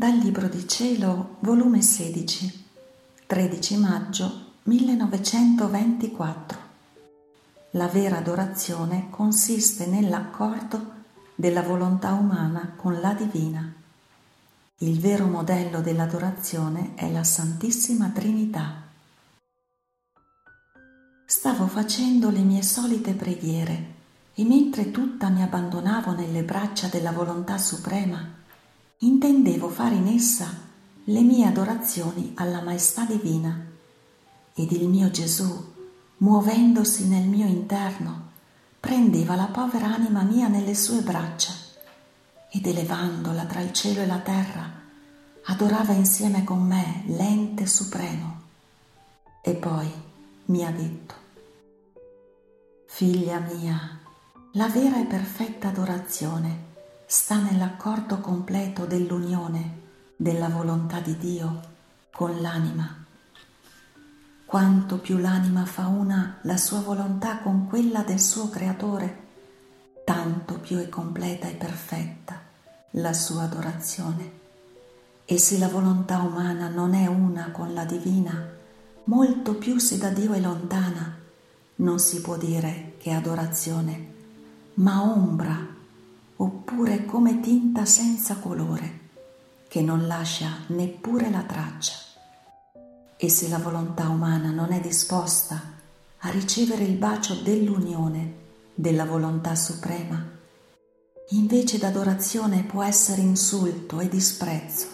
Dal Libro di Cielo, volume 16, 13 maggio 1924. La vera adorazione consiste nell'accordo della volontà umana con la divina. Il vero modello dell'adorazione è la Santissima Trinità. Stavo facendo le mie solite preghiere e mentre tutta mi abbandonavo nelle braccia della volontà suprema, intendevo fare in essa le mie adorazioni alla Maestà Divina ed il mio Gesù, muovendosi nel mio interno, prendeva la povera anima mia nelle sue braccia ed elevandola tra il cielo e la terra, adorava insieme con me l'ente supremo. E poi mi ha detto, Figlia mia, la vera e perfetta adorazione sta nell'accordo completo dell'unione della volontà di Dio con l'anima. Quanto più l'anima fa una la sua volontà con quella del suo creatore, tanto più è completa e perfetta la sua adorazione. E se la volontà umana non è una con la divina, molto più se da Dio è lontana, non si può dire che adorazione ma ombra, oppure come tinta senza colore, che non lascia neppure la traccia. E se la volontà umana non è disposta a ricevere il bacio dell'unione della volontà suprema, invece d'adorazione può essere insulto e disprezzo.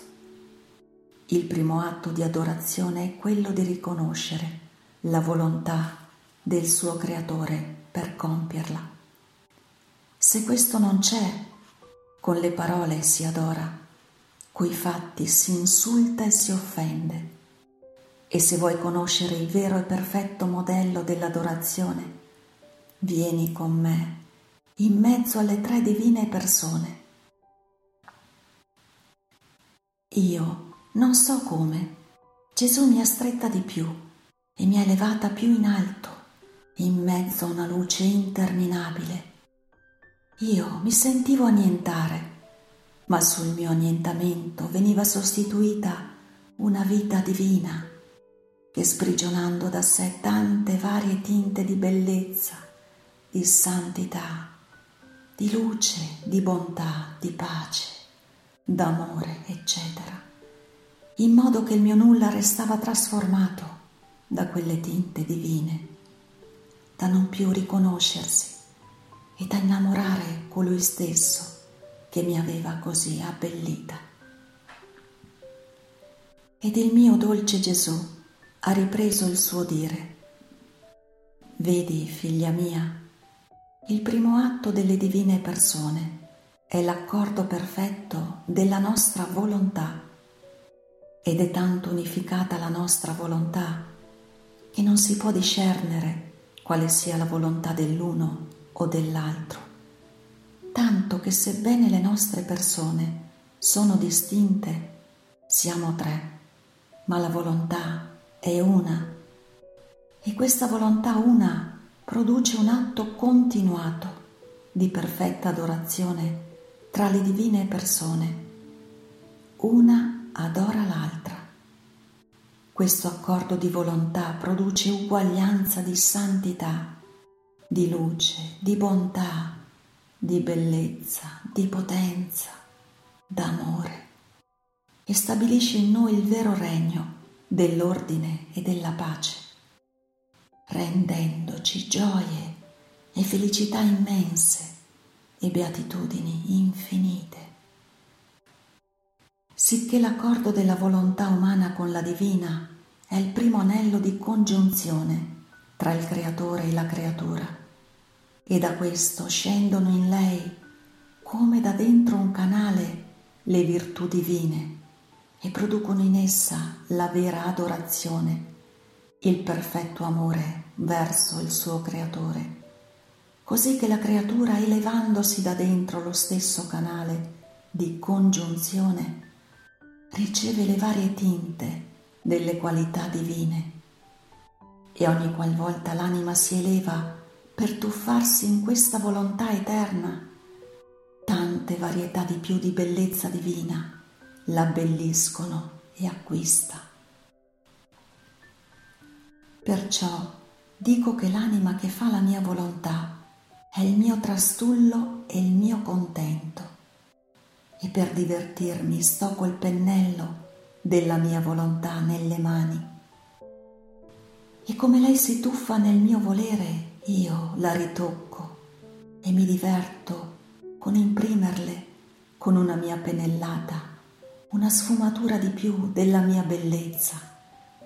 Il primo atto di adorazione è quello di riconoscere la volontà del suo creatore per compierla. Se questo non c'è, con le parole si adora, coi fatti si insulta e si offende. E se vuoi conoscere il vero e perfetto modello dell'adorazione, vieni con me in mezzo alle tre divine persone. Io non so come, Gesù mi ha stretta di più e mi ha elevata più in alto, in mezzo a una luce interminabile io mi sentivo annientare, ma sul mio annientamento veniva sostituita una vita divina che sprigionando da sé tante varie tinte di bellezza, di santità, di luce, di bontà, di pace, d'amore, eccetera, in modo che il mio nulla restava trasformato da quelle tinte divine, da non più riconoscersi ed a innamorare colui stesso che mi aveva così abbellita. Ed il mio dolce Gesù ha ripreso il suo dire, Vedi, figlia mia, il primo atto delle divine persone è l'accordo perfetto della nostra volontà ed è tanto unificata la nostra volontà che non si può discernere quale sia la volontà dell'uno o dell'altro, tanto che sebbene le nostre persone sono distinte, siamo tre, ma la volontà è una e questa volontà una produce un atto continuato di perfetta adorazione tra le divine persone. Una adora l'altra. Questo accordo di volontà produce uguaglianza di santità di luce, di bontà, di bellezza, di potenza, d'amore e stabilisce in noi il vero regno dell'ordine e della pace, rendendoci gioie e felicità immense e beatitudini infinite. Sicché l'accordo della volontà umana con la divina è il primo anello di congiunzione tra il creatore e la creatura. E da questo scendono in lei come da dentro un canale le virtù divine e producono in essa la vera adorazione, il perfetto amore verso il suo creatore, così che la creatura elevandosi da dentro lo stesso canale di congiunzione riceve le varie tinte delle qualità divine e ogni qualvolta l'anima si eleva per tuffarsi in questa volontà eterna, tante varietà di più di bellezza divina l'abbelliscono e acquista. Perciò dico che l'anima che fa la mia volontà è il mio trastullo e il mio contento. E per divertirmi sto col pennello della mia volontà nelle mani. E come lei si tuffa nel mio volere, io la ritocco e mi diverto con imprimerle con una mia pennellata una sfumatura di più della mia bellezza,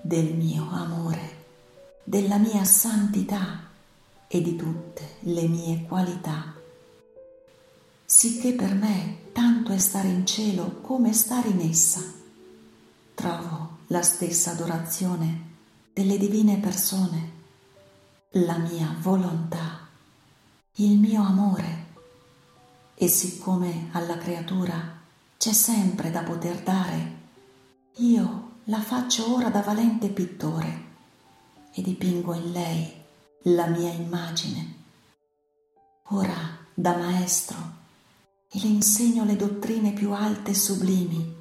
del mio amore, della mia santità e di tutte le mie qualità. Sicché per me tanto è stare in cielo come stare in essa. Trovo la stessa adorazione delle divine persone, la mia volontà, il mio amore. E siccome alla creatura c'è sempre da poter dare, io la faccio ora da valente pittore e dipingo in lei la mia immagine. Ora da maestro le insegno le dottrine più alte e sublimi.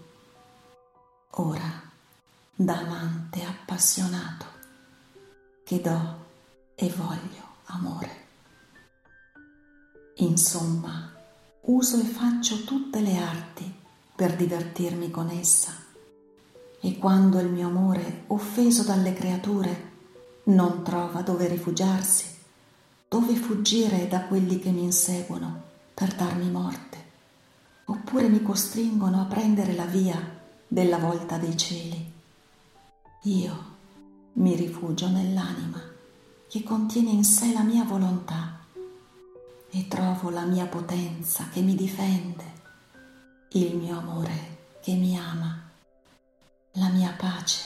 Ora da amante appassionato che do e voglio amore. Insomma, uso e faccio tutte le arti per divertirmi con essa. E quando il mio amore, offeso dalle creature, non trova dove rifugiarsi, dove fuggire da quelli che mi inseguono per darmi morte, oppure mi costringono a prendere la via della volta dei cieli. Io mi rifugio nell'anima che contiene in sé la mia volontà e trovo la mia potenza che mi difende il mio amore che mi ama, la mia pace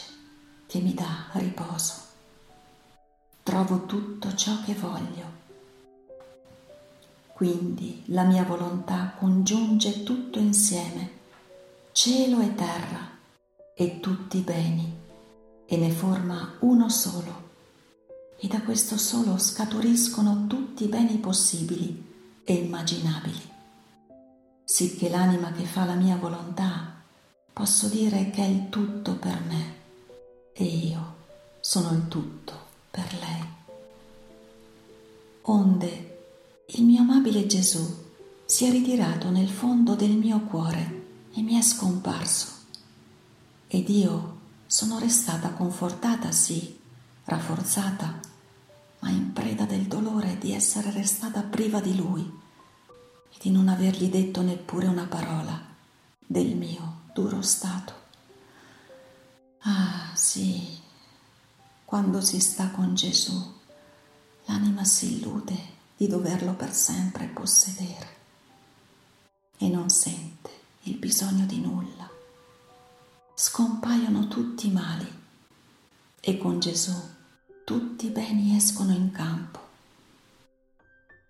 che mi dà riposo. Trovo tutto ciò che voglio. Quindi la mia volontà congiunge tutto insieme, cielo e terra e tutti i beni, e ne forma uno solo. E da questo solo scaturiscono tutti i beni possibili e immaginabili sicché l'anima che fa la mia volontà posso dire che è il tutto per me e io sono il tutto per lei. Onde il mio amabile Gesù si è ritirato nel fondo del mio cuore e mi è scomparso. Ed io sono restata confortata, sì, rafforzata, ma in preda del dolore di essere restata priva di lui e di non avergli detto neppure una parola del mio duro stato. Ah sì, quando si sta con Gesù, l'anima si illude di doverlo per sempre possedere e non sente il bisogno di nulla. Scompaiono tutti i mali e con Gesù tutti i beni escono in campo.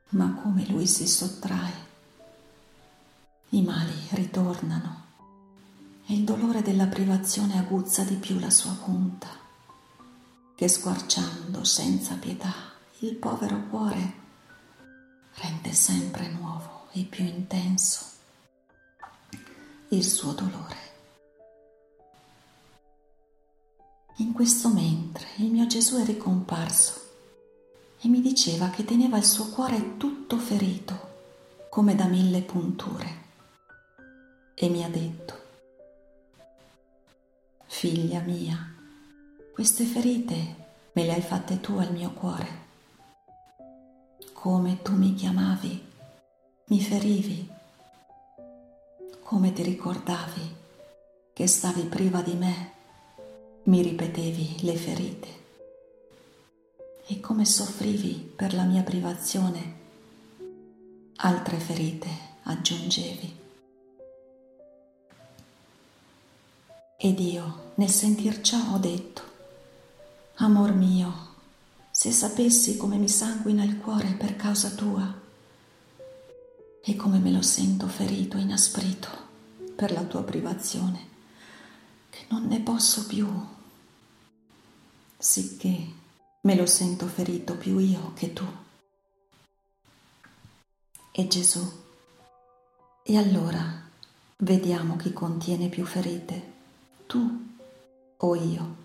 Ma come lui si sottrae i mali ritornano e il dolore della privazione aguzza di più la sua punta, che squarciando senza pietà il povero cuore rende sempre nuovo e più intenso il suo dolore. In questo mentre il mio Gesù è ricomparso e mi diceva che teneva il suo cuore tutto ferito come da mille punture e mi ha detto, figlia mia, queste ferite me le hai fatte tu al mio cuore. Come tu mi chiamavi, mi ferivi, come ti ricordavi che stavi priva di me, mi ripetevi le ferite e come soffrivi per la mia privazione, altre ferite aggiungevi. Ed io, nel sentir ciò, ho detto, Amor mio, se sapessi come mi sanguina il cuore per causa tua e come me lo sento ferito e inasprito per la tua privazione, non ne posso più, sicché me lo sento ferito più io che tu. E Gesù, e allora Vediamo chi contiene più ferite, tu o io.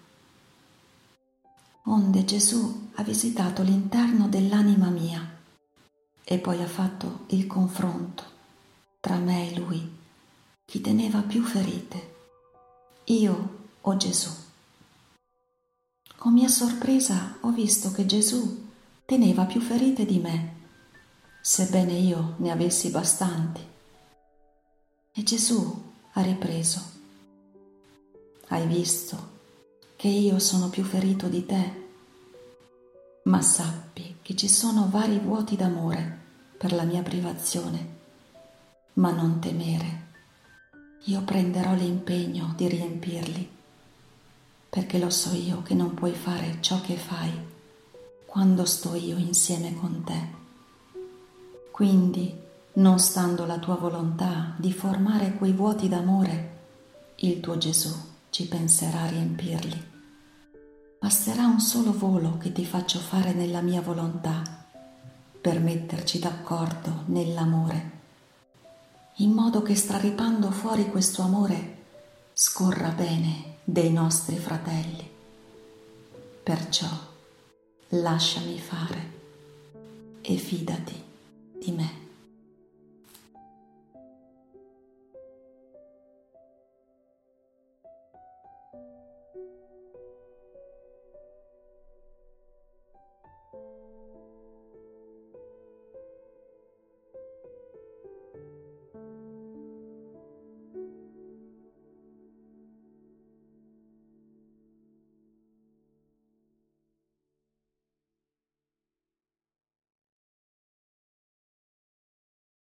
Onde Gesù ha visitato l'interno dell'anima mia e poi ha fatto il confronto tra me e lui, chi teneva più ferite, io o Gesù. Con mia sorpresa ho visto che Gesù teneva più ferite di me, sebbene io ne avessi bastanti. E Gesù ha ripreso. Hai visto che io sono più ferito di te? Ma sappi che ci sono vari vuoti d'amore per la mia privazione. Ma non temere, io prenderò l'impegno di riempirli, perché lo so io che non puoi fare ciò che fai quando sto io insieme con te. Quindi, non stando la tua volontà di formare quei vuoti d'amore, il tuo Gesù ci penserà a riempirli. Basterà un solo volo che ti faccio fare nella mia volontà per metterci d'accordo nell'amore in modo che straripando fuori questo amore scorra bene dei nostri fratelli. Perciò lasciami fare e fidati di me.